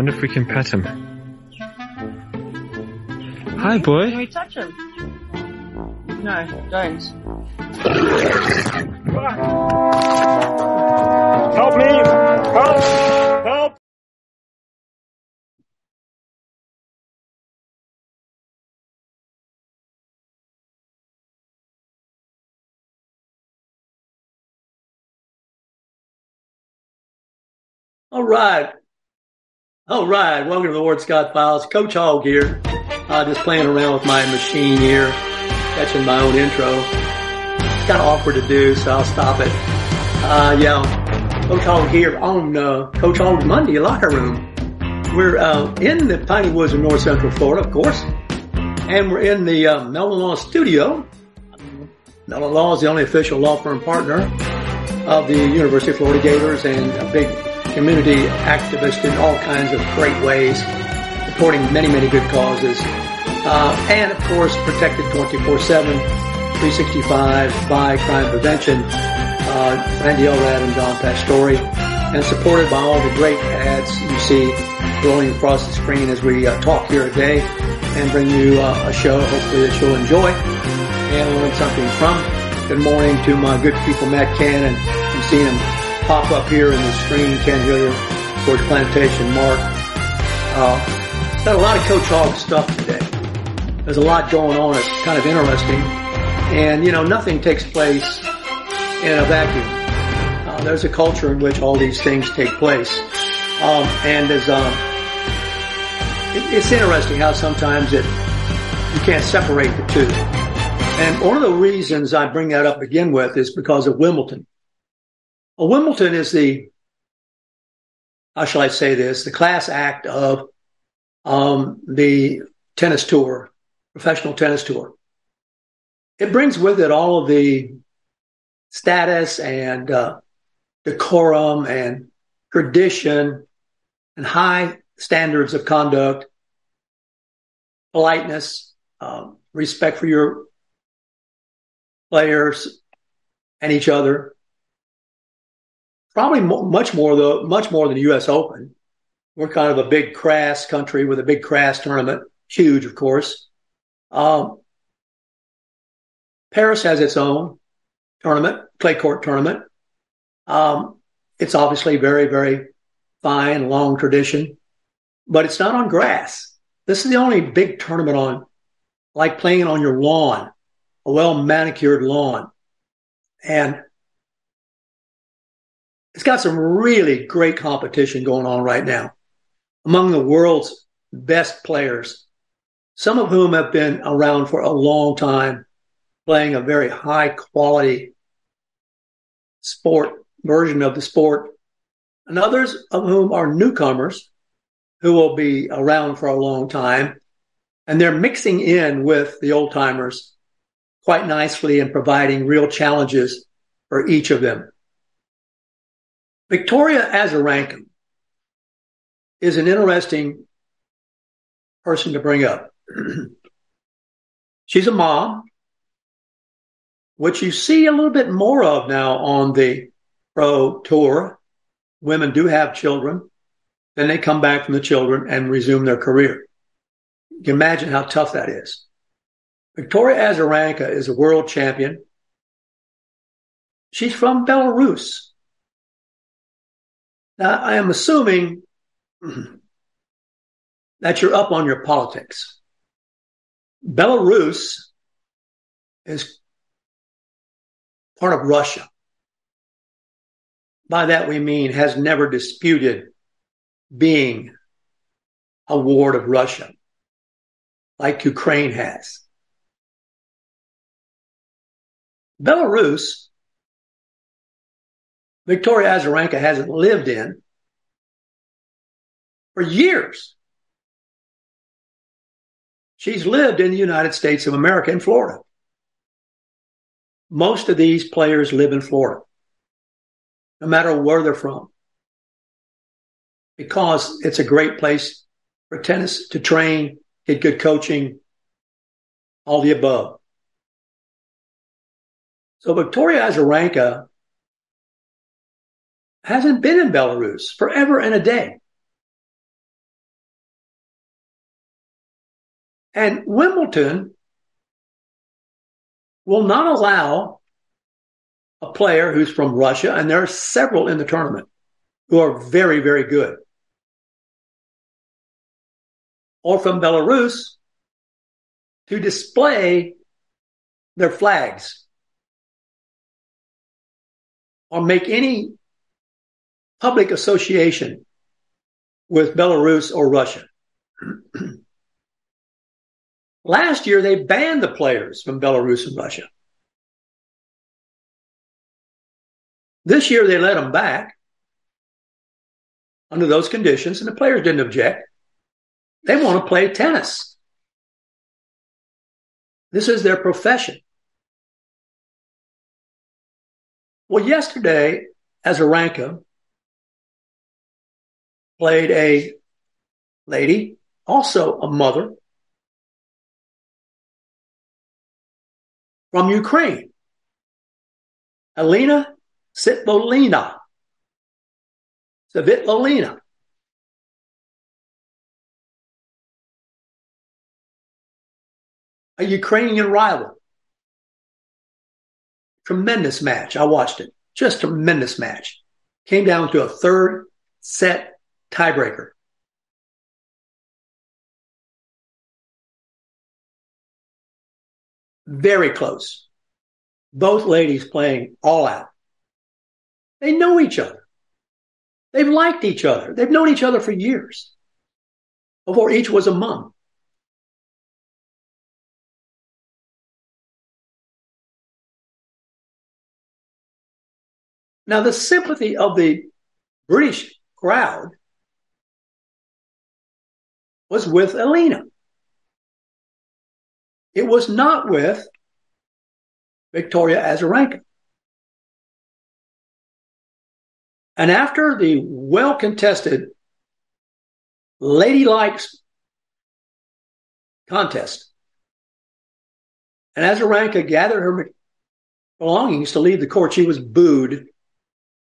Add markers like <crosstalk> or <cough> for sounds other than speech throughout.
Wonder if we can pet him. Hi, boy. Can we touch him? No, don't. Help me! Help! Help! All right. All right. Welcome to the Ward Scott Files. Coach Hog here. Uh, just playing around with my machine here, catching my own intro. It's kind of awkward to do, so I'll stop it. Uh, yeah. Coach Hog here on uh, Coach Hog's Monday Locker Room. We're uh, in the Piney Woods of North Central Florida, of course, and we're in the uh, Law Studio. Meldon Law is the only official law firm partner of the University of Florida Gators and a big community activist in all kinds of great ways, supporting many, many good causes. Uh, and of course, protected 24-7, 365 by crime prevention, uh, Randy Elrad and Don Pastore, and supported by all the great ads you see rolling across the screen as we uh, talk here today and bring you uh, a show hopefully that you'll enjoy and learn something from. Good morning to my good people, Matt Cannon. Seen him pop up here in the screen. Ken Hillier, George Plantation, Mark. Uh, got a lot of Coach Hog stuff today. There's a lot going on. It's kind of interesting. And, you know, nothing takes place in a vacuum. Uh, there's a culture in which all these things take place. Um, and as, um, it, it's interesting how sometimes it, you can't separate the two. And one of the reasons I bring that up begin with is because of Wimbledon. Well, Wimbledon is the, how shall I say this, the class act of um, the tennis tour, professional tennis tour. It brings with it all of the status and uh, decorum and tradition and high standards of conduct, politeness, um, respect for your players and each other. Probably much more though, much more than the U.S. Open. We're kind of a big crass country with a big crass tournament, huge, of course. Um, Paris has its own tournament, clay court tournament. Um, it's obviously very, very fine, long tradition, but it's not on grass. This is the only big tournament on, like playing on your lawn, a well manicured lawn. And it's got some really great competition going on right now among the world's best players, some of whom have been around for a long time, playing a very high quality sport version of the sport, and others of whom are newcomers who will be around for a long time. And they're mixing in with the old timers quite nicely and providing real challenges for each of them. Victoria Azarenka is an interesting person to bring up. <clears throat> She's a mom, which you see a little bit more of now on the pro tour. Women do have children. Then they come back from the children and resume their career. You can imagine how tough that is. Victoria Azarenka is a world champion. She's from Belarus. Now, I am assuming that you're up on your politics. Belarus is part of Russia. By that we mean has never disputed being a ward of Russia, like Ukraine has. Belarus, Victoria Azarenka hasn't lived in, for years. She's lived in the United States of America in Florida. Most of these players live in Florida, no matter where they're from, because it's a great place for tennis to train, get good coaching, all the above. So Victoria Azarenka hasn't been in Belarus forever and a day. And Wimbledon will not allow a player who's from Russia, and there are several in the tournament who are very, very good, or from Belarus to display their flags or make any public association with Belarus or Russia. <clears throat> Last year, they banned the players from Belarus and Russia. This year, they let them back under those conditions, and the players didn't object. They want to play tennis. This is their profession. Well, yesterday, as a Azarenka played a lady, also a mother, from Ukraine, Elena Sitlolina. Savitlolina. A Ukrainian rival. Tremendous match. I watched it. Just tremendous match. Came down to a third set tiebreaker. Very close. Both ladies playing all out. They know each other. They've liked each other. They've known each other for years before each was a mom. Now, the sympathy of the British crowd was with Elena. It was not with Victoria Azarenka. And after the well contested ladylike contest, and Azarenka gathered her belongings to leave the court, she was booed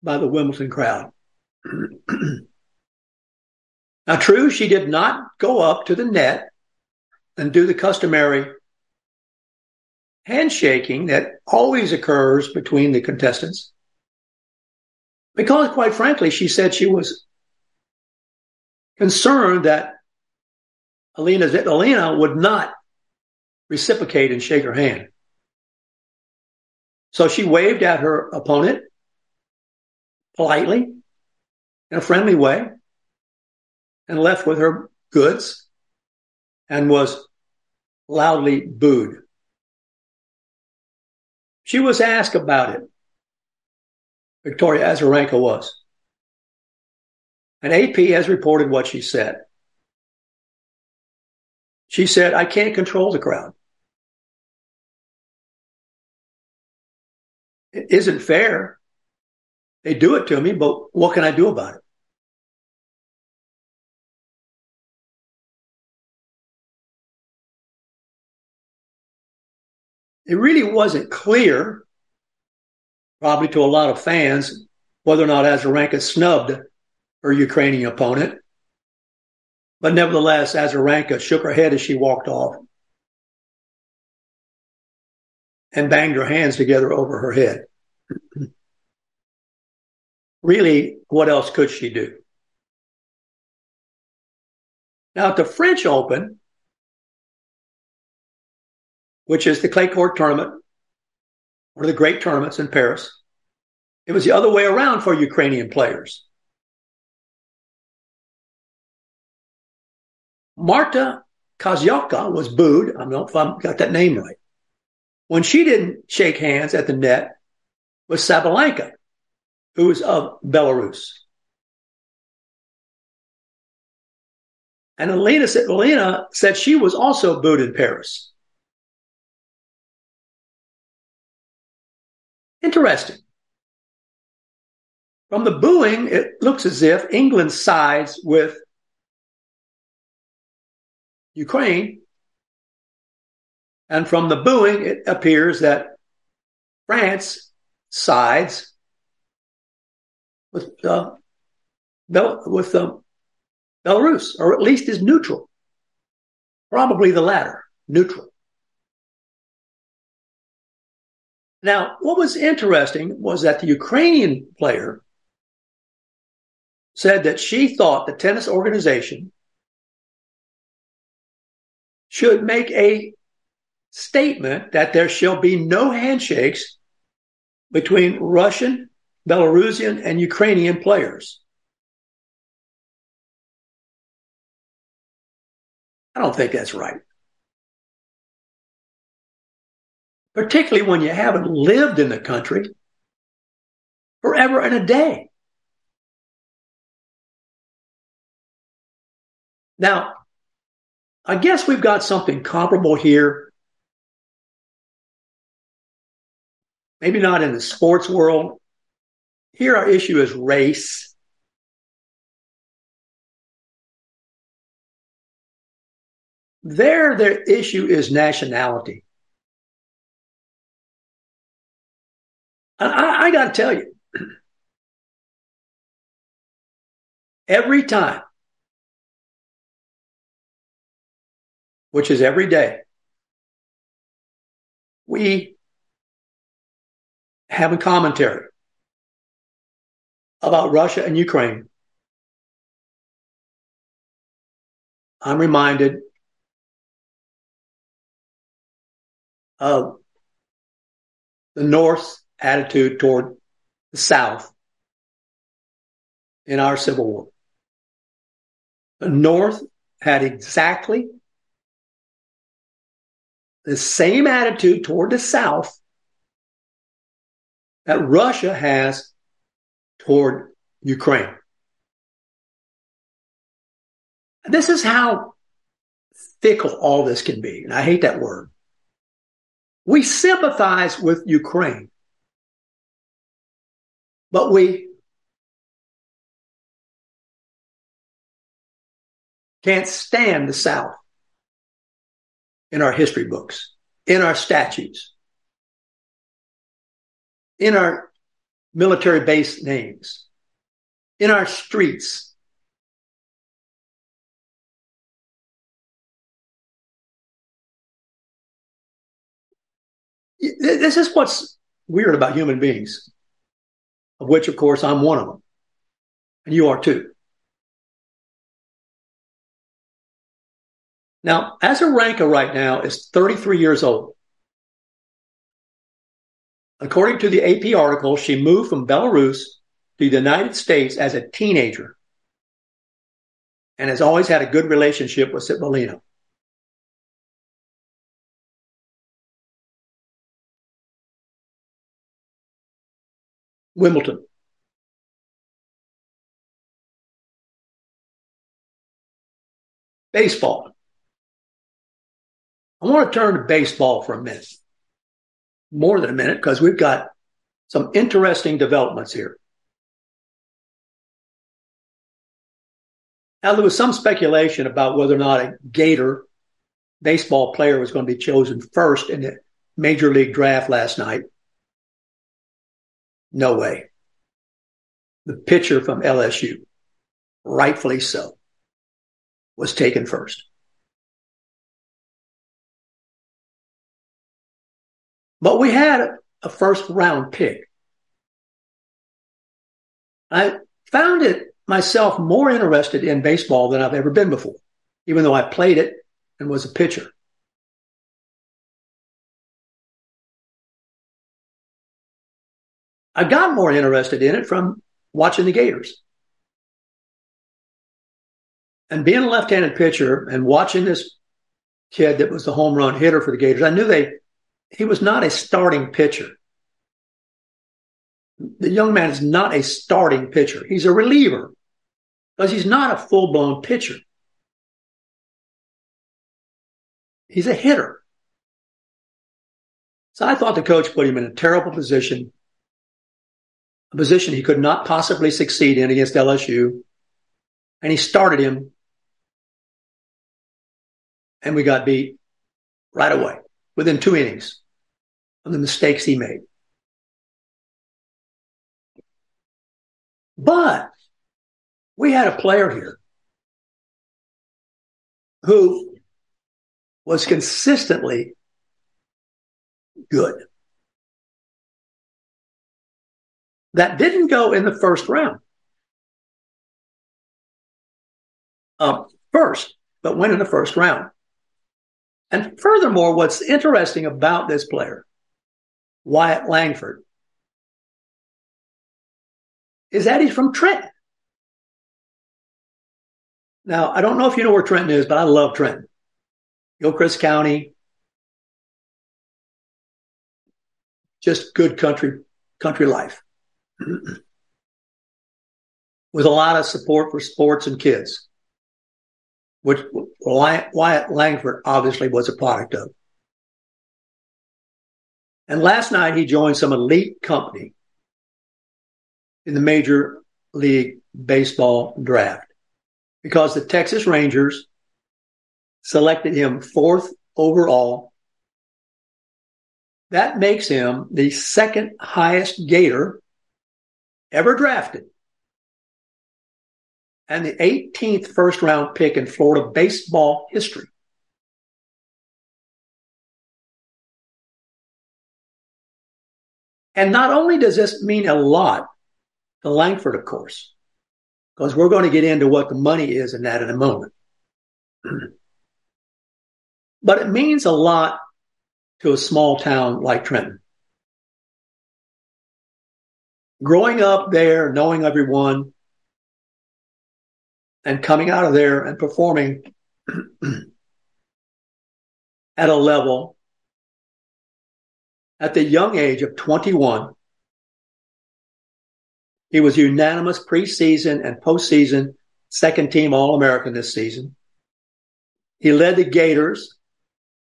by the Wimbledon crowd. <clears throat> now, true, she did not go up to the net and do the customary handshaking that always occurs between the contestants. Because, quite frankly, she said she was concerned that Alina Zitlina would not reciprocate and shake her hand. So she waved at her opponent politely, in a friendly way, and left with her goods and was loudly booed. She was asked about it. Victoria Azarenka was. And AP has reported what she said. She said, I can't control the crowd. It isn't fair. They do it to me, but what can I do about it? It really wasn't clear, probably to a lot of fans, whether or not Azarenka snubbed her Ukrainian opponent. But nevertheless, Azarenka shook her head as she walked off and banged her hands together over her head. really, what else could she do? Now, at the French Open, which is the clay court tournament, one of the great tournaments in Paris. It was the other way around for Ukrainian players. Marta Kozyoka was booed. I don't know if I got that name right. When she didn't shake hands at the net with Sabalenka, who was of Belarus. And Elena said, Alina said she was also booed in Paris. Interesting. From the booing, it looks as if England sides with Ukraine. And from the booing, it appears that France sides with uh, Bel- with uh, Belarus, or at least is neutral. Probably the latter, neutral. Now, what was interesting was that the Ukrainian player said that she thought the tennis organization should make a statement that there shall be no handshakes between Russian, Belarusian, and Ukrainian players. I don't think that's right. Particularly when you haven't lived in the country forever and a day. Now, I guess we've got something comparable here. Maybe not in the sports world. Here, our issue is race. There, the issue is nationality. I, I got to tell you, every time, which is every day, we have a commentary about Russia and Ukraine. I'm reminded of the North's attitude toward the South in our Civil War. The North had exactly the same attitude toward the South that Russia has toward Ukraine. This is how fickle all this can be. And I hate that word. We sympathize with Ukraine, but we can't stand the South in our history books, in our statues, in our military base names, in our streets. This is what's weird about human beings, of which, of course, I'm one of them. And you are too. Now, Azarenka right now is 33 years old. According to the AP article, she moved from Belarus to the United States as a teenager and has always had a good relationship with Svitolina. Wimbledon. Baseball. I want to turn to baseball for a minute. More than a minute, because we've got some interesting developments here. Now, there was some speculation about whether or not a Gator baseball player was going to be chosen first in the major league draft last night. No way. The pitcher from LSU, rightfully so, was taken first. But we had a first round pick. I found it myself more interested in baseball than I've ever been before, even though I played it and was a pitcher. I got more interested in it from watching the Gators. And being a left handed pitcher and watching this kid that was the home run hitter for the Gators, I knew they he was not a starting pitcher. The young man is not a starting pitcher. He's a reliever because he's not a full blown pitcher. He's a hitter. So I thought the coach put him in a terrible position, a position he could not possibly succeed in against LSU. And he started him and we got beat right away within two innings of the mistakes he made. But we had a player here who was consistently good. That didn't go in the first round. Um, first, but went in the first round. And furthermore, what's interesting about this player, Wyatt Langford, is that he's from Trenton. Now, I don't know if you know where Trenton is, but I love Trenton. Gilchrist County, just good country, country life. <clears throat> With a lot of support for sports and kids which Wyatt Langford obviously was a product of. And last night he joined some elite company in the Major League Baseball draft because the Texas Rangers selected him fourth overall. That makes him the second highest Gator ever drafted and the 18th first round pick in Florida baseball history. And not only does this mean a lot to Langford, of course, because we're going to get into what the money is in that in a moment. <clears throat> but it means a lot to a small town like Trenton. Growing up there, knowing everyone, and coming out of there and performing <clears throat> at a level at the young age of 21. He was unanimous preseason and postseason second team All American this season. He led the Gators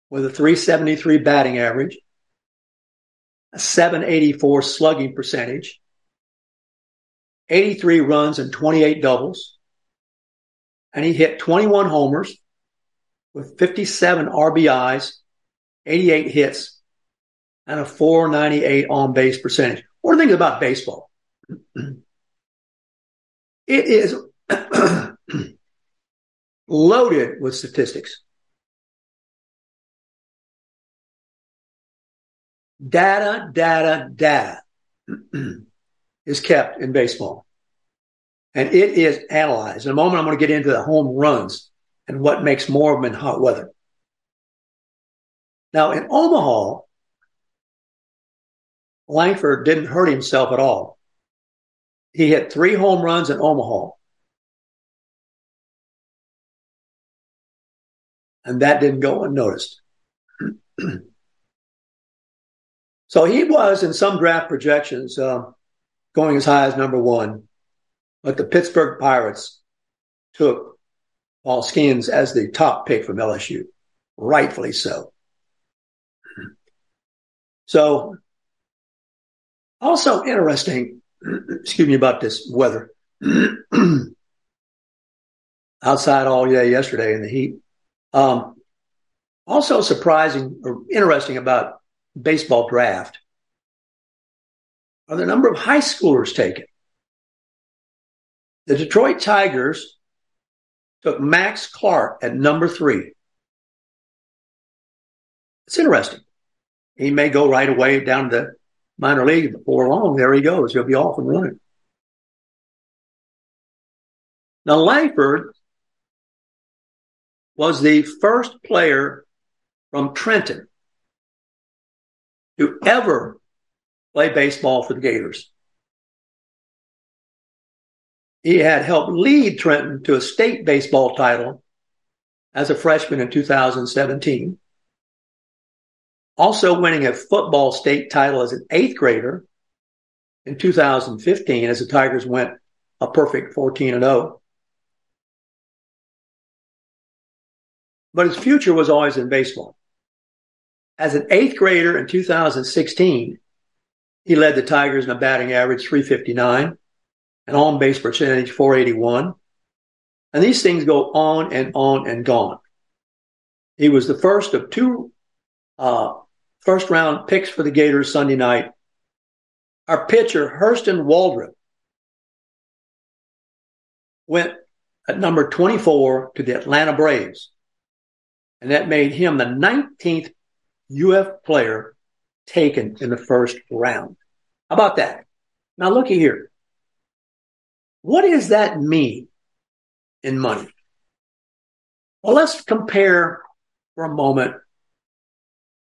with a 373 batting average, a 784 slugging percentage, 83 runs and 28 doubles, and he hit 21 homers with 57 RBIs, 88 hits, and a 498 on base percentage. The things about baseball? <clears throat> it is <clears throat> loaded with statistics. Data, data, data <clears throat> is kept in baseball and it is analyzed. In a moment, I'm going to get into the home runs and what makes more of them in hot weather. Now, in Omaha, Langford didn't hurt himself at all. He hit three home runs in Omaha. And that didn't go unnoticed. <clears throat> so he was, in some draft projections, uh, going as high as number one. But the Pittsburgh Pirates took Paul Skenes as the top pick from LSU, rightfully so. So, also interesting, <clears throat> excuse me about this weather. <clears throat> Outside all day yesterday in the heat. Um, also surprising or interesting about baseball draft are the number of high schoolers taken. The Detroit Tigers took Max Clark at number three. It's interesting. He may go right away down to the minor league before long. There he goes. He'll be off and running. Now, Langford was the first player from Trenton to ever play baseball for the Gators. He had helped lead Trenton to a state baseball title as a freshman in 2017. Also winning a football state title as an eighth grader in 2015 as the Tigers went a perfect 14 and 0. but his future was always in baseball. As an eighth grader in 2016, he led the Tigers in a batting average 359, an on base percentage 481. And these things go on and on and gone. He was the first of two uh, first round picks for the Gators Sunday night. Our pitcher, Hurston Waldrep, went at number 24 to the Atlanta Braves. And that made him the 19th UF player taken in the first round. How about that? Now looky here. What does that mean in money? Well, let's compare for a moment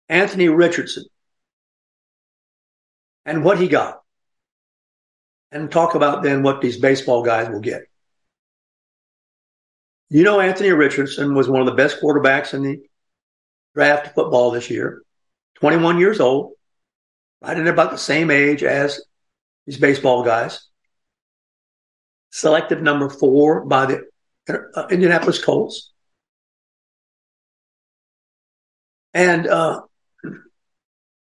Anthony Richardson and what he got and talk about then what these baseball guys will get. You know, Anthony Richardson was one of the best quarterbacks in the draft football this year, 21 years old, right at about the same age as these baseball guys. Selected number four by the uh, Indianapolis Colts. And uh,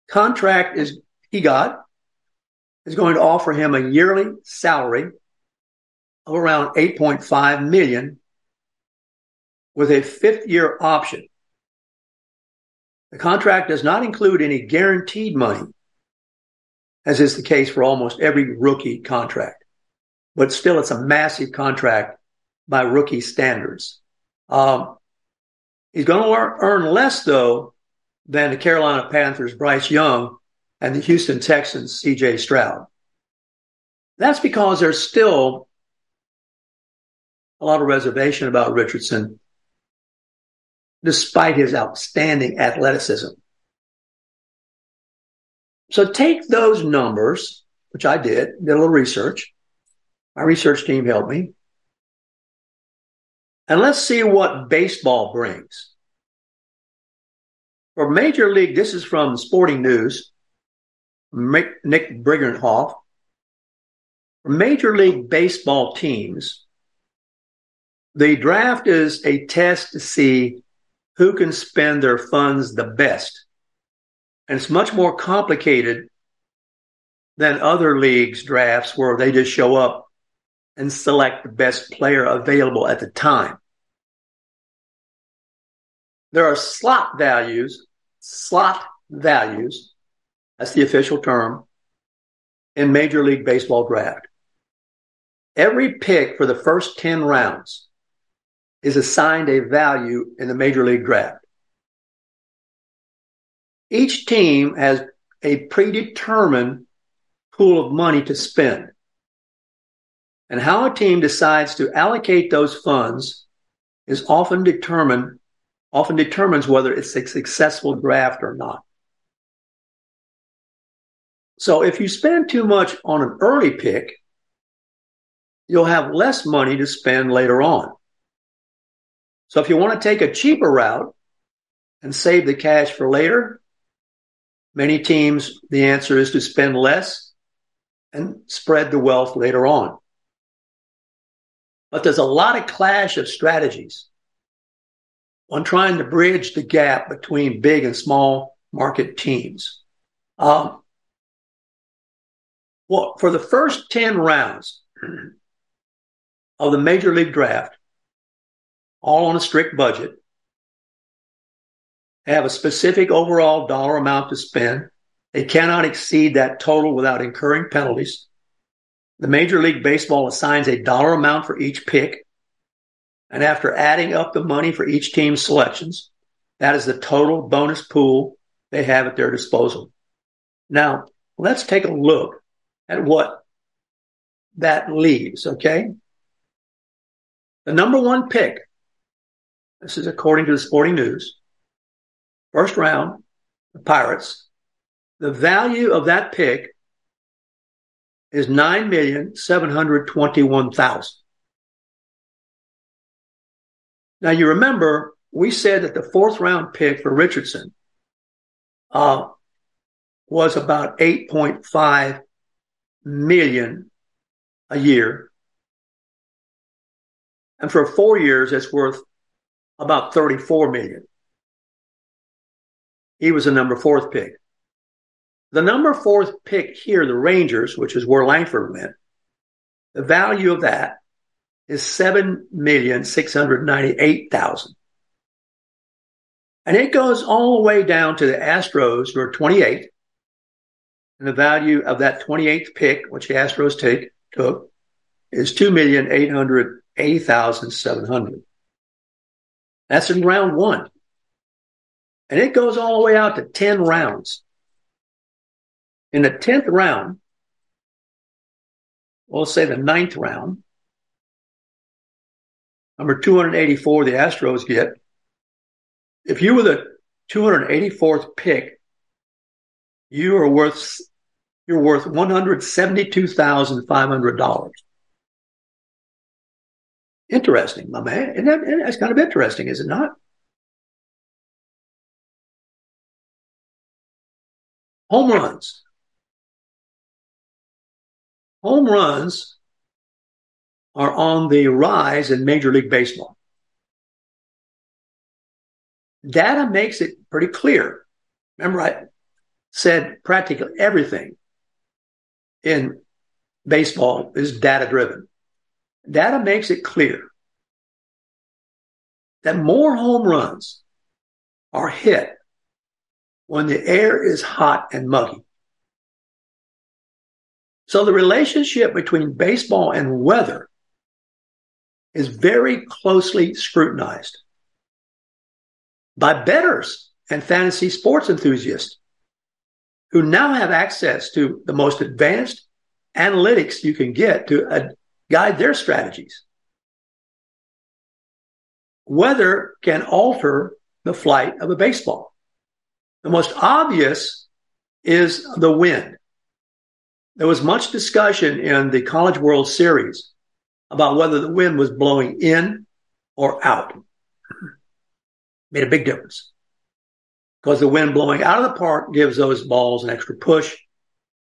contract is he got is going to offer him a yearly salary of around 8.5 million with a fifth year option. The contract does not include any guaranteed money, as is the case for almost every rookie contract. But still, it's a massive contract by rookie standards. Um, he's going to earn less, though, than the Carolina Panthers' Bryce Young and the Houston Texans' CJ Stroud. That's because there's still a lot of reservation about Richardson, despite his outstanding athleticism. So take those numbers, which I did, did a little research. My research team helped me. And let's see what baseball brings. For Major League, this is from Sporting News, Nick Brightenhoff. For Major League Baseball teams, the draft is a test to see who can spend their funds the best. And it's much more complicated than other leagues' drafts where they just show up and select the best player available at the time. There are slot values slot values, that's the official term, in Major League Baseball draft. Every pick for the first 10 rounds is assigned a value in the Major League draft. Each team has a predetermined pool of money to spend. And how a team decides to allocate those funds is often determined often determines whether it's a successful draft or not. So if you spend too much on an early pick, you'll have less money to spend later on. So if you want to take a cheaper route and save the cash for later, many teams, the answer is to spend less and spread the wealth later on. But there's a lot of clash of strategies on trying to bridge the gap between big and small market teams. Um, well, for the first 10 rounds of the major league draft, all on a strict budget, have a specific overall dollar amount to spend. They cannot exceed that total without incurring penalties. The Major League Baseball assigns a dollar amount for each pick and after adding up the money for each team's selections, that is the total bonus pool they have at their disposal. Now, let's take a look at what that leaves, okay? The number one pick, this is according to the Sporting News, first round, the Pirates, the value of that pick is 9,721,000. Now you remember we said that the fourth round pick for Richardson uh, was about 8.5 million a year. And for four years, it's worth about 34 million. He was the number fourth pick. The number fourth pick here, the Rangers, which is where Langford went, the value of that is seven million six hundred ninety-eight thousand. And it goes all the way down to the Astros, who are 28. And the value of that 28th pick, which the Astros take, took, is 2,880,700. That's in round one. And it goes all the way out to 10 rounds. In the 10th round, we'll say the ninth round, number 284 the Astros get. If you were the 284th pick, you are worth you're worth $172,500. Interesting, my man. That, that's kind of interesting, is it not? Home runs. Home runs are on the rise in Major League Baseball. Data makes it pretty clear. Remember, I said practically everything in baseball is data driven. Data makes it clear that more home runs are hit when the air is hot and muggy. So the relationship between baseball and weather is very closely scrutinized by bettors and fantasy sports enthusiasts who now have access to the most advanced analytics you can get to uh, guide their strategies. Weather can alter the flight of a baseball. The most obvious is the wind. There was much discussion in the College World Series about whether the wind was blowing in or out. Made a big difference because the wind blowing out of the park gives those balls an extra push,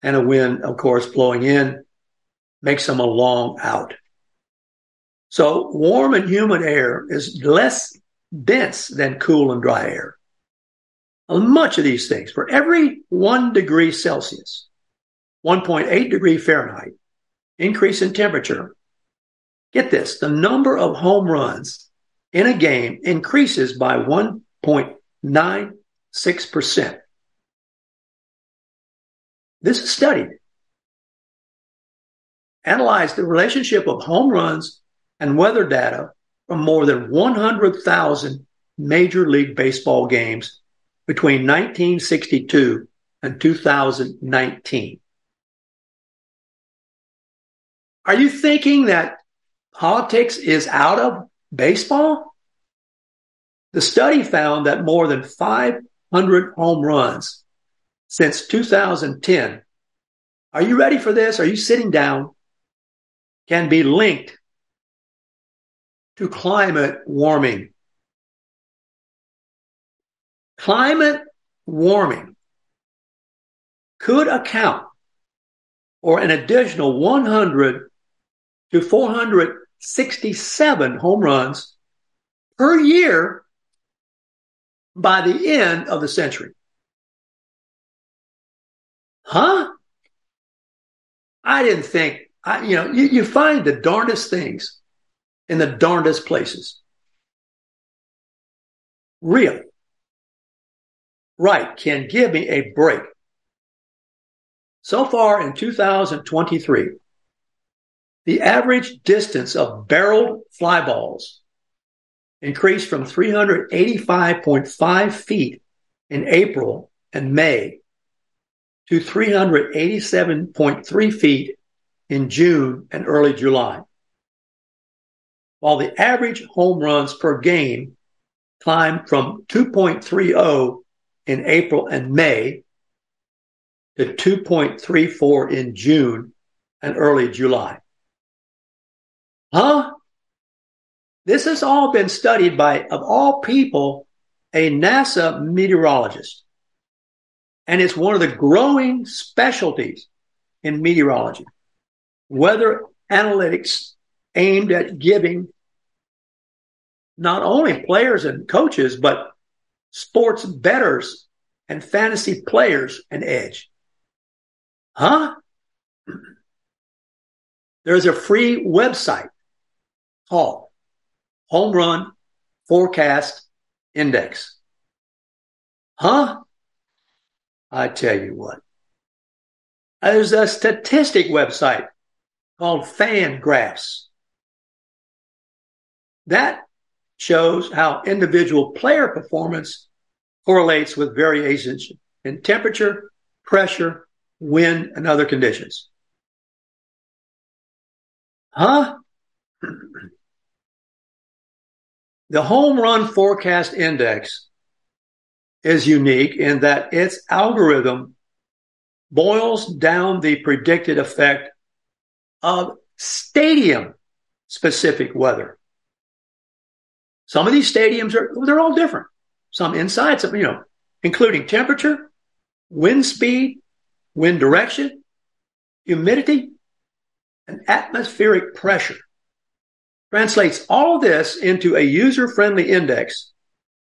and a wind, of course, blowing in makes them a long out. So warm and humid air is less dense than cool and dry air. Much of these things, for every one degree Celsius, 1.8 degree Fahrenheit increase in temperature, get this, the number of home runs in a game increases by 1.9 6%. This is studied. Analyzed the relationship of home runs and weather data from more than 100,000 Major League Baseball games between 1962 and 2019. Are you thinking that politics is out of baseball? The study found that more than 500 home runs since 2010. Are you ready for this? Are you sitting down? Can be linked to climate warming. Climate warming could account for an additional 100 to 467 home runs per year by the end of the century. Huh? I didn't think, I, you know, you, you find the darndest things in the darndest places. Really? Right. Can give me a break. So far in 2023, the average distance of barreled fly balls increased from 385.5 feet in April and May to 387.3 feet in June and early July. While the average home runs per game climbed from 2.30 in April and May to 2.34 in June and early July. Huh? This has all been studied by, of all people, a NASA meteorologist. And it's one of the growing specialties in meteorology. Weather analytics aimed at giving not only players and coaches, but sports bettors and fantasy players an edge. Huh? There's a free website called Home Run Forecast Index. Huh? I tell you what. There's a statistic website called Fan Graphs. That shows how individual player performance correlates with variations in temperature, pressure, wind, and other conditions. Huh? <clears throat> The home run forecast index is unique in that its algorithm boils down the predicted effect of stadium specific weather. Some of these stadiums are, they're all different. Some inside, some, you know, including temperature, wind speed, wind direction, humidity, and atmospheric pressure. Translates all this into a user friendly index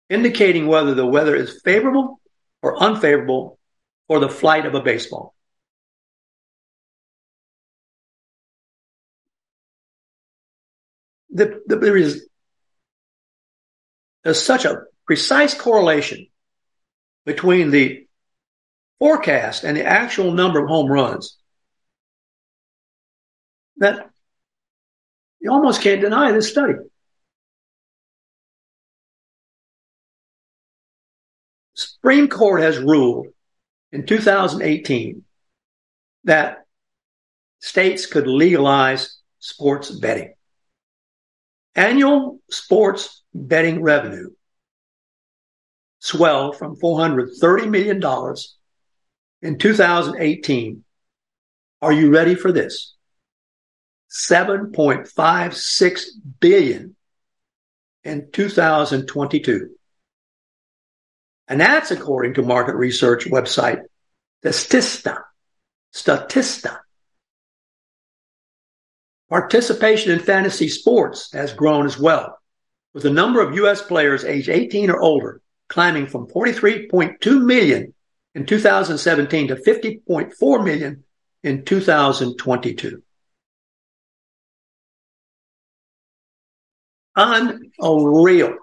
indicating whether the weather is favorable or unfavorable for the flight of a baseball. The, the, there's such a precise correlation between the forecast and the actual number of home runs that you almost can't deny this study. Supreme Court has ruled in 2018 that states could legalize sports betting. Annual sports betting revenue swelled from $430 million in 2018. Are you ready for this? 7.56 billion in 2022. And that's according to market research website Statista. Statista. Participation in fantasy sports has grown as well, with the number of U.S. players age 18 or older climbing from 43.2 million in 2017 to 50.4 million in 2022. Unreal.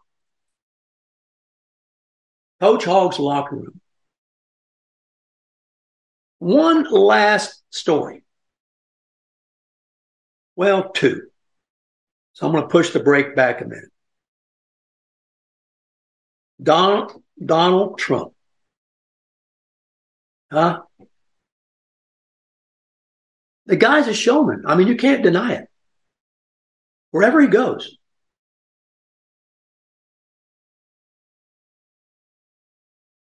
Coach Hog's locker room. One last story. Well, two. So I'm going to push the break back a minute. Donald, Donald Trump. Huh? The guy's a showman. I mean, you can't deny it. Wherever he goes.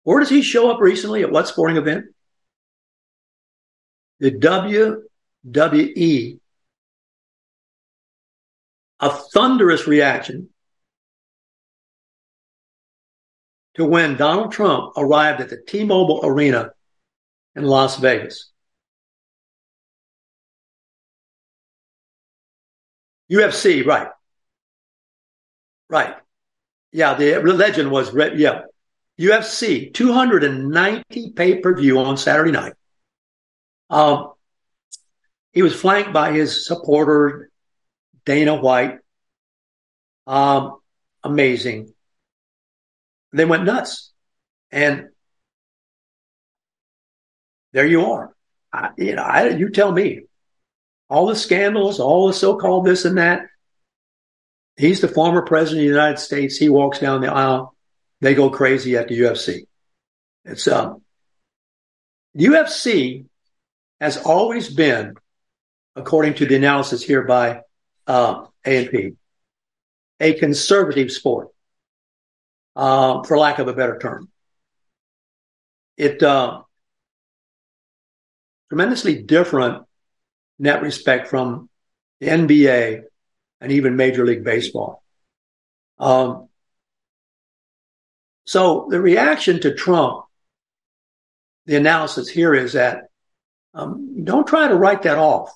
Where does he show up recently at what sporting event? The WWE. A thunderous reaction to when Donald Trump arrived at the T-Mobile Arena in Las Vegas. UFC, right. Right. Yeah, the legend was, yeah, UFC 290 pay per view on Saturday night. Um, he was flanked by his supporter, Dana White. Um, amazing. They went nuts. And there you are. I, you know, I, you tell me. All the scandals, all the so-called this and that. He's the former president of the United States. He walks down the aisle. They go crazy at the UFC. It's um, UFC has always been, according to the analysis here by uh, A&P, a conservative sport uh, for lack of a better term. It uh, tremendously different in that respect from the NBA and even Major League Baseball. Um, so the reaction to Trump, the analysis here is that um, don't try to write that off.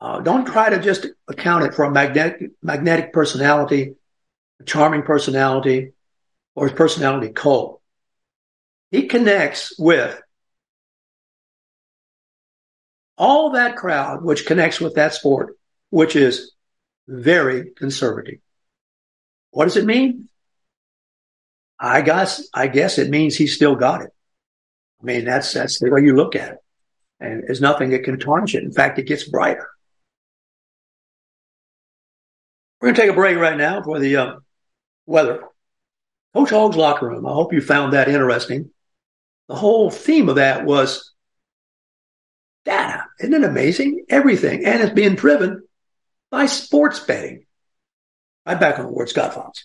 Uh, don't try to just account it for a magnetic magnetic personality charming personality, or his personality cult. He connects with all that crowd, which connects with that sport, which is very conservative. What does it mean? I guess, I guess it means he's still got it. I mean, that's, that's the way you look at it. And there's nothing that can tarnish it. In fact, it gets brighter. We're going to take a break right now for the uh, weather. Coach Hog's locker room. I hope you found that interesting. The whole theme of that was data. Isn't it amazing? Everything. And it's being driven by sports betting. Right back on the Ward Scott Files.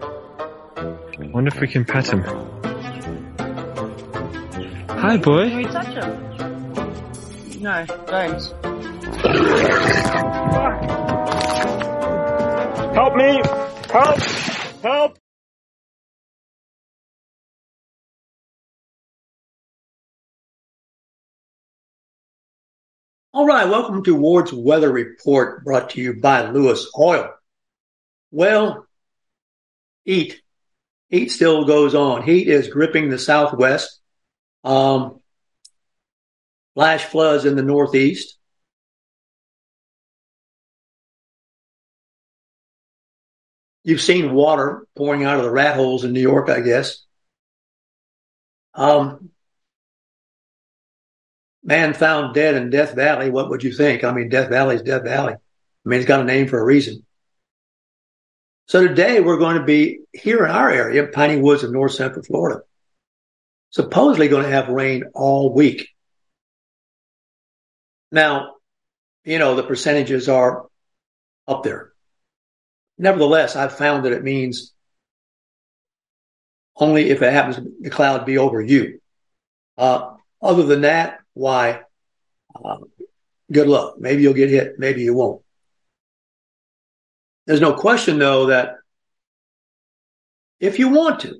Wonder if we can pet him. Hi, boy. Can we touch him? No, don't. Help me! Help! Help! All right, welcome to Ward's Weather Report brought to you by Lewis Oil. Well, heat. Heat still goes on. Heat is gripping the southwest. Um, flash floods in the northeast. You've seen water pouring out of the rat holes in New York, I guess. Um, man found dead in Death Valley. What would you think? I mean, Death Valley is Death Valley. I mean, it's got a name for a reason. So today we're going to be here in our area, Piney Woods of North Central Florida. Supposedly going to have rain all week. Now, you know, the percentages are up there. Nevertheless, I've found that it means only if it happens, the cloud be over you. Uh, other than that, why? Uh, good luck. Maybe you'll get hit. Maybe you won't. There's no question, though, that if you want to,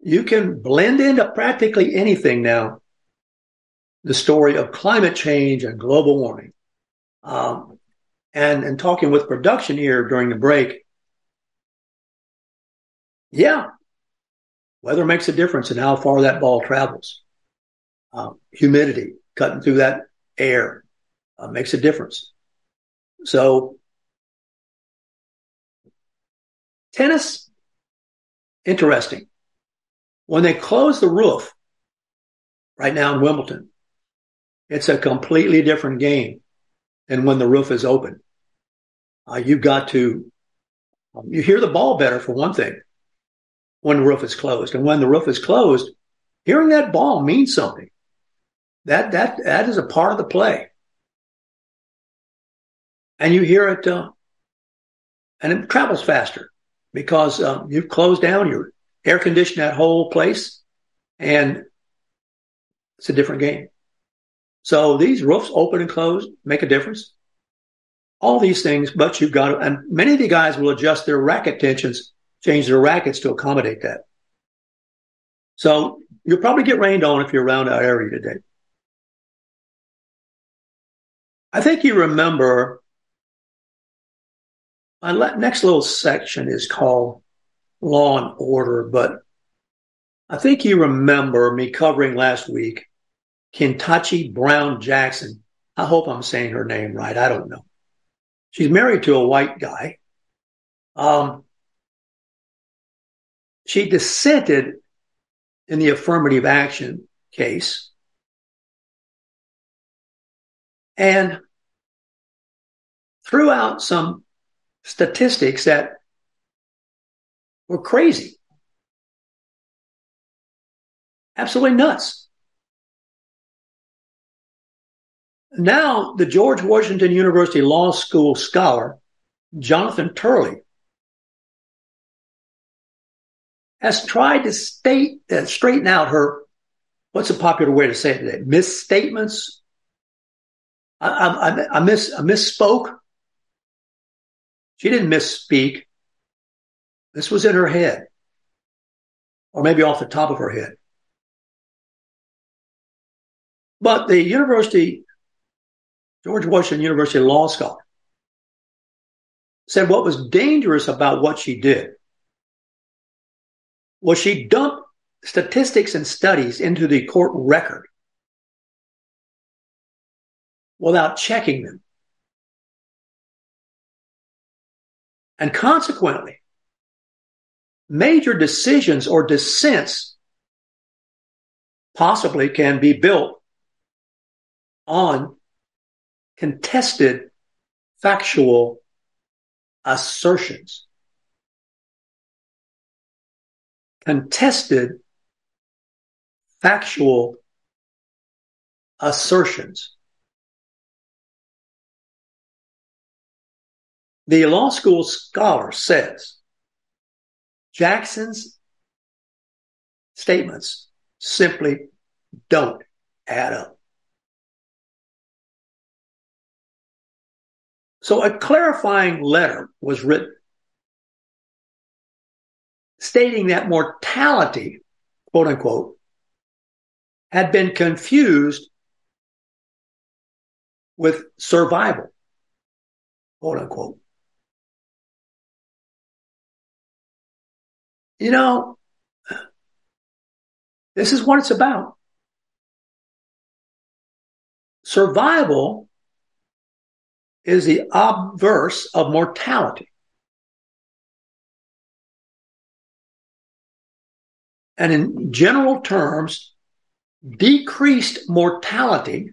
you can blend into practically anything now. The story of climate change and global warming. Um, and, and talking with production here during the break, yeah, weather makes a difference in how far that ball travels. uh, humidity cutting through that air uh, makes a difference. So tennis, interesting. When they close the roof right now in Wimbledon, it's a completely different game than when the roof is open. Uh, you've got to, um, you hear the ball better for one thing when the roof is closed. And when the roof is closed, hearing that ball means something. That, that, that is a part of the play. And you hear it, uh, and it travels faster because um, you've closed down, you air conditioned that whole place, and it's a different game. So these roofs open and closed make a difference. All these things, but you've got to, and many of the guys will adjust their racket tensions, change their rackets to accommodate that. So you'll probably get rained on if you're around our area today. I think you remember my next little section is called Law and Order, but I think you remember me covering last week Ketanji Brown Jackson. I hope I'm saying her name right. I don't know. She's married to a white guy. Um, she dissented in the affirmative action case. And threw out some statistics that were crazy. Absolutely nuts. Now, the George Washington University Law School scholar, Jonathan Turley, has tried to state, uh, straighten out her, what's a popular way to say it today? Misstatements. I, I, I, miss, I misspoke. She didn't misspeak. This was in her head, or maybe off the top of her head. But the university George Washington University law scholar, said what was dangerous about what she did was she dumped statistics and studies into the court record without checking them. And consequently, major decisions or dissents possibly can be built on contested factual assertions. Contested factual assertions. The law school scholar says Jackson's statements simply don't add up. So a clarifying letter was written stating that mortality, quote unquote, had been confused with survival, quote unquote. You know, this is what it's about. Survival is the obverse of mortality. And in general terms, decreased mortality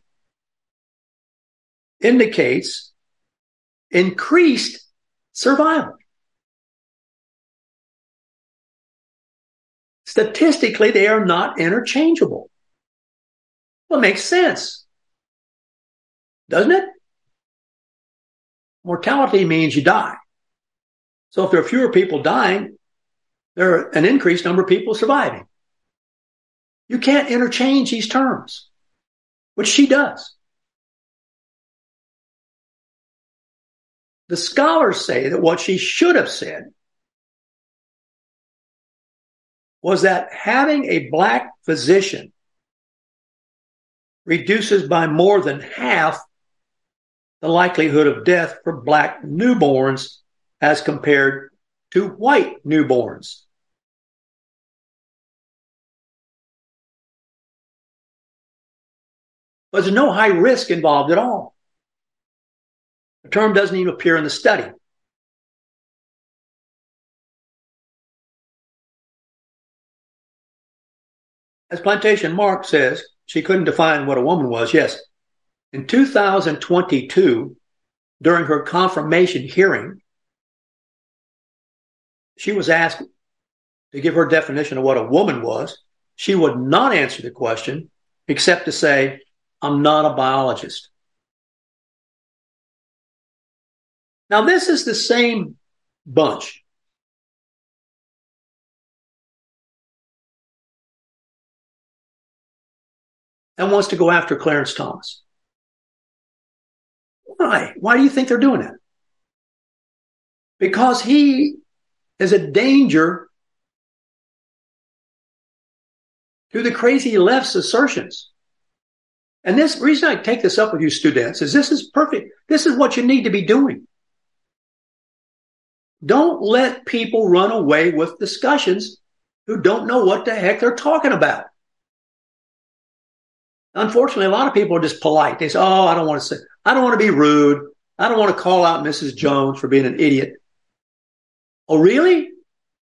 indicates increased survival. Statistically, they are not interchangeable. Well, it makes sense. Doesn't it? mortality means you die. So if there are fewer people dying, there are an increased number of people surviving. You can't interchange these terms, which she does. The scholars say that what she should have said was that having a black physician reduces by more than half the likelihood of death for black newborns as compared to white newborns. But there's no high risk involved at all. The term doesn't even appear in the study. As Plantation Mark says, she couldn't define what a woman was. Yes. In 2022, during her confirmation hearing, she was asked to give her definition of what a woman was. She would not answer the question except to say, I'm not a biologist. Now, this is the same bunch. And wants to go after Clarence Thomas. Why? Why do you think they're doing that? Because he is a danger to the crazy left's assertions. And this reason I take this up with you students is this is perfect. This is what you need to be doing. Don't let people run away with discussions who don't know what the heck they're talking about. Unfortunately, a lot of people are just polite. They say, Oh, I don't want to say, I don't want to be rude. I don't want to call out Mrs. Jones for being an idiot. Oh, really?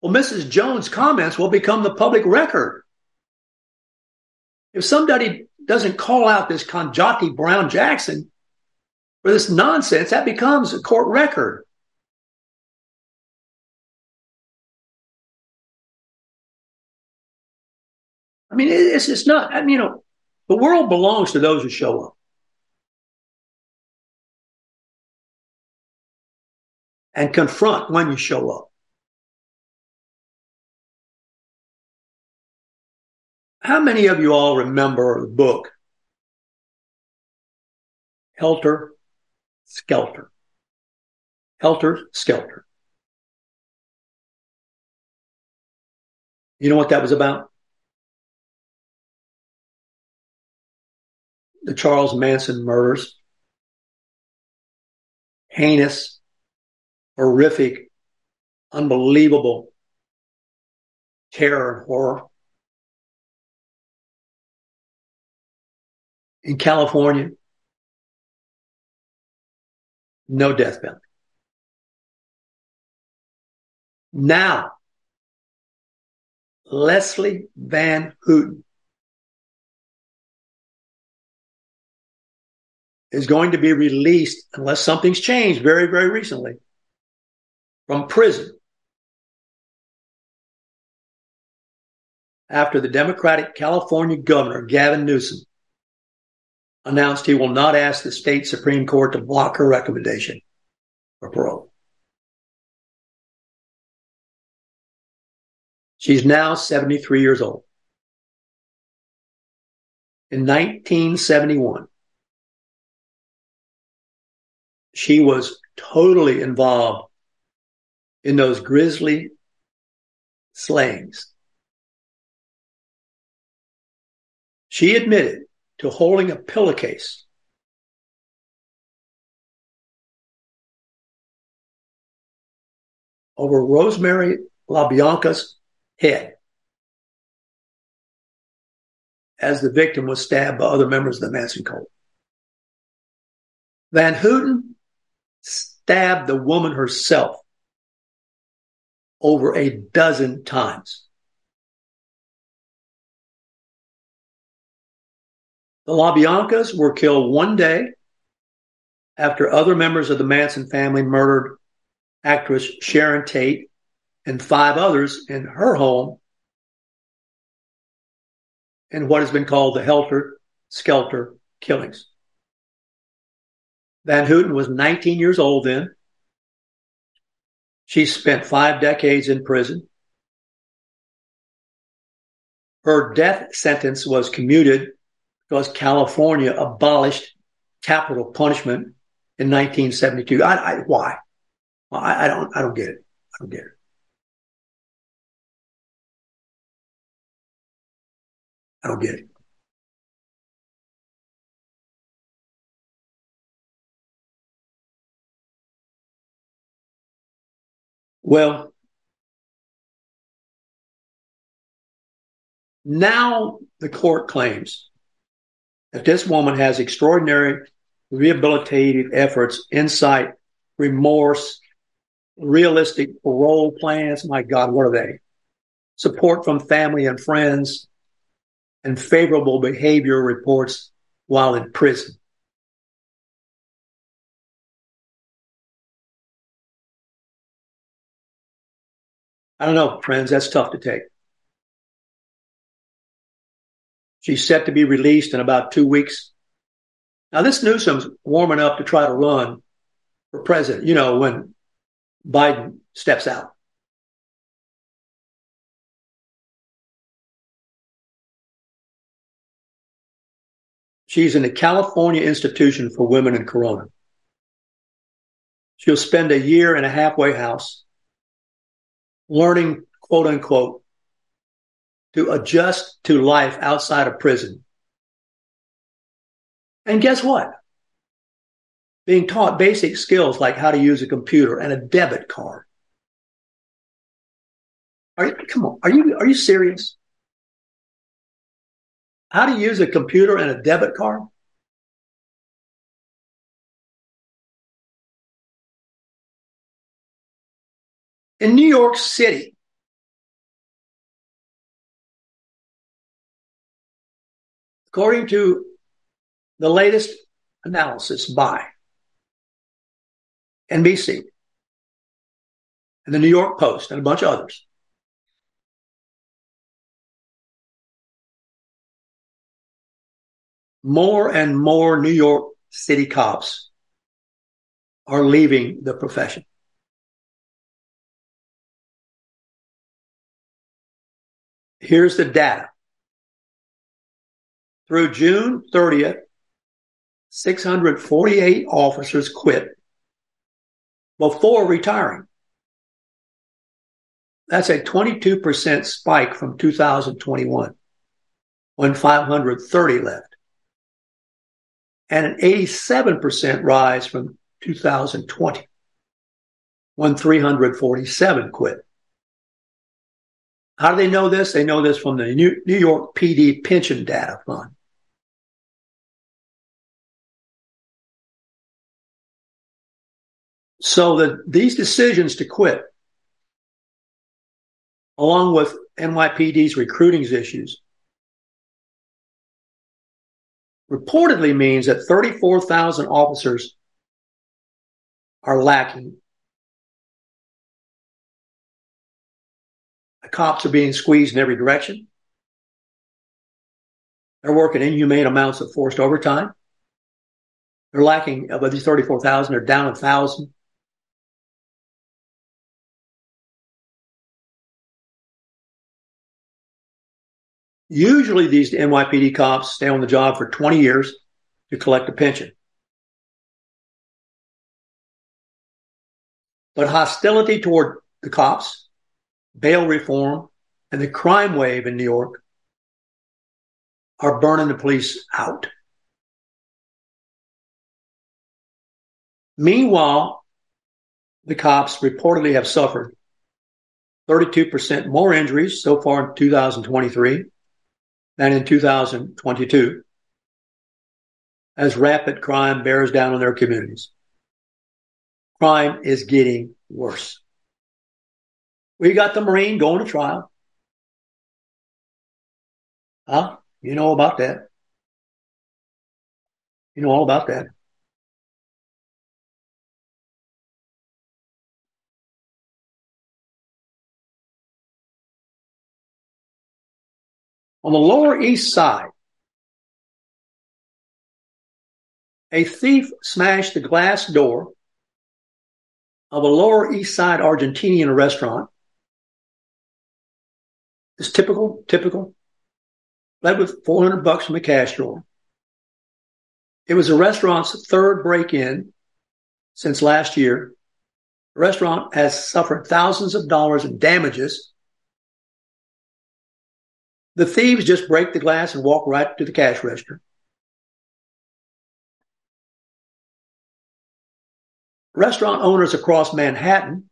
Well, Mrs. Jones' comments will become the public record. If somebody doesn't call out this Konjathi Brown Jackson for this nonsense, that becomes a court record. I mean, it's, it's not, I mean, you know, the world belongs to those who show up. And confront when you show up. How many of you all remember the book Helter Skelter? Helter Skelter. You know what that was about? The Charles Manson murders. Heinous, horrific, unbelievable terror and horror. in California, no death penalty. Now, Leslie Van Houten is going to be released unless something's changed very, very recently from prison after the Democratic California governor, Gavin Newsom, announced he will not ask the state Supreme Court to block her recommendation for parole. She's now 73 years old. In 1971, she was totally involved in those grisly slayings. She admitted to holding a pillowcase. Over Rosemary LaBianca's head as the victim was stabbed by other members of the Manson cult. Van Houten stabbed the woman herself over a dozen times. The LaBiancas were killed one day after other members of the Manson family murdered actress Sharon Tate and five others in her home in what has been called the Helter Skelter killings. Van Houten was 19 years old then. She spent five decades in prison. Her death sentence was commuted because California abolished capital punishment in 1972. I, I, why? I, I don't. I don't get it. I don't get it. I don't get it. Well, now the court claims that this woman has extraordinary rehabilitative efforts, insight, remorse, realistic parole plans. My God, what are they? Support from family and friends, and favorable behavior reports while in prison. I don't know, friends, that's tough to take. She's set to be released in about two weeks. Now, this Newsom's warming up to try to run for president, you know, when Biden steps out. She's in the California Institution for Women in Corona. She'll spend a year in a halfway house learning, quote unquote, to adjust to life outside of prison. And guess what? Being taught basic skills like how to use a computer and a debit card. Are you, come on, are you, are you serious? How to use a computer and a debit card? In New York City, according to the latest analysis by NBC and the New York Post and a bunch of others, more and more New York City cops are leaving the profession. Here's the data. Through June 30th, 648 officers quit before retiring. That's a 22% spike from 2021 when 530 left and an 87% rise from 2020 when 347 quit. How do they know this? They know this from the New York PD Pension Data Fund. So that these decisions to quit, along with NYPD's recruiting issues, reportedly means that 34,000 officers are lacking. Cops are being squeezed in every direction. They're working inhumane amounts of forced overtime. They're lacking uh, of these 34,000, they're down a thousand. Usually these NYPD cops stay on the job for 20 years to collect a pension. But hostility toward the cops, bail reform, and the crime wave in New York are burning the police out. Meanwhile, the cops reportedly have suffered 32% more injuries so far in 2023 than in 2022 as rapid crime bears down on their communities. Crime is getting worse. We got the Marine going to trial. Huh? You know about that. You know all about that. On the Lower East Side, a thief smashed the glass door of a Lower East Side Argentinian restaurant. It's typical, typical. Led with 400 bucks from a cash drawer. It was the restaurant's third break-in since last year. The restaurant has suffered thousands of dollars in damages the thieves just break the glass and walk right to the cash register. Restaurant owners across Manhattan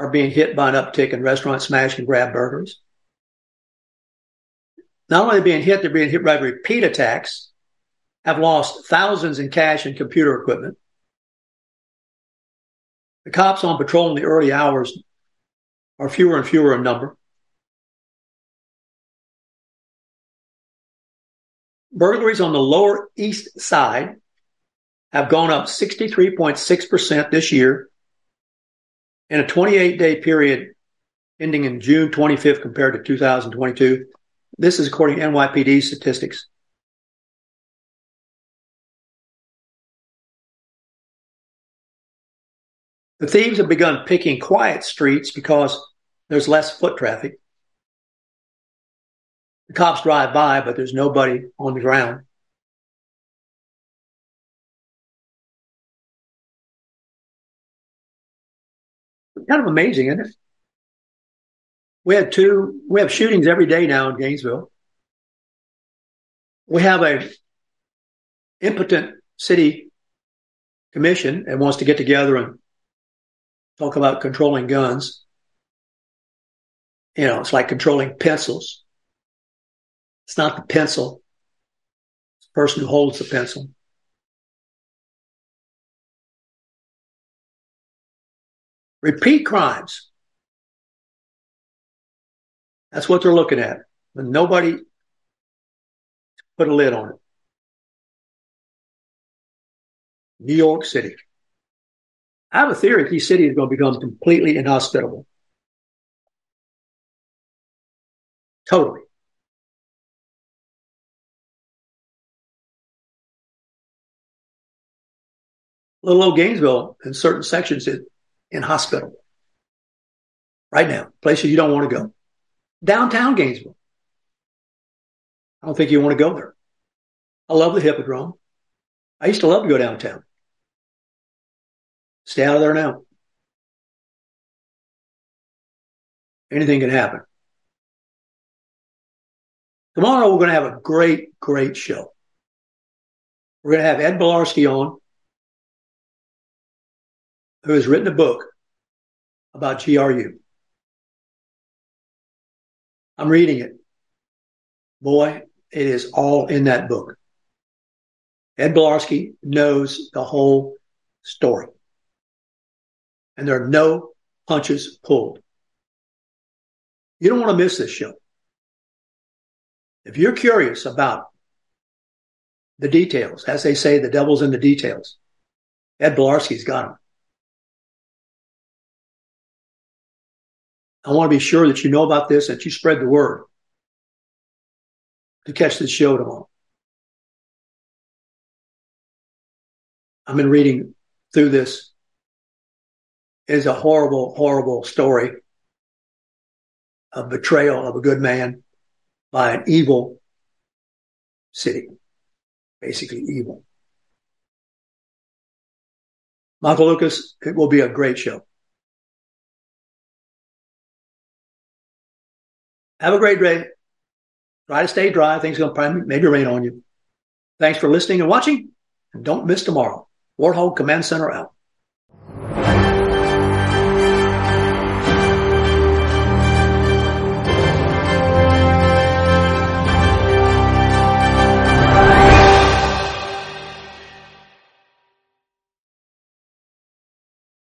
are being hit by an uptick in restaurant smash and grab burglaries. Not only are they being hit, they're being hit by repeat attacks, have lost thousands in cash and computer equipment. The cops on patrol in the early hours are fewer and fewer in number. Burglaries on the Lower East Side have gone up 63.6% this year in a 28 day period ending in June 25th compared to 2022. This is according to NYPD statistics. The thieves have begun picking quiet streets because there's less foot traffic. The cops drive by, but there's nobody on the ground. Kind of amazing, isn't it? We have two, we have shootings every day now in Gainesville. We have a impotent city commission and wants to get together and talk about controlling guns. You know, it's like controlling pencils. It's not the pencil. It's the person who holds the pencil. Repeat crimes. That's what they're looking at. But nobody put a lid on it. New York City. I have a theory these cities are going to become completely inhospitable. Totally. Little old Gainesville in certain sections inhospitable. Right now, places you don't want to go. Downtown Gainesville. I don't think you want to go there. I love the Hippodrome. I used to love to go downtown. Stay out of there now. Anything can happen. Tomorrow we're going to have a great, great show. We're going to have Ed Belarski on, who has written a book about GRU. I'm reading it. Boy, it is all in that book. Ed Belarski knows the whole story. And there are no punches pulled. You don't want to miss this show. If you're curious about the details, as they say, the devil's in the details, Ed Belarski's got them. I want to be sure that you know about this, that you spread the word to catch this show tomorrow. I've been reading through this. It is a horrible, horrible story of betrayal of a good man by an evil city, basically evil. Michael Lucas, it will be a great show. Have a great day. Try to stay dry. Things going to probably maybe rain on you. Thanks for listening and watching. And don't miss tomorrow. Warthog Command Center out.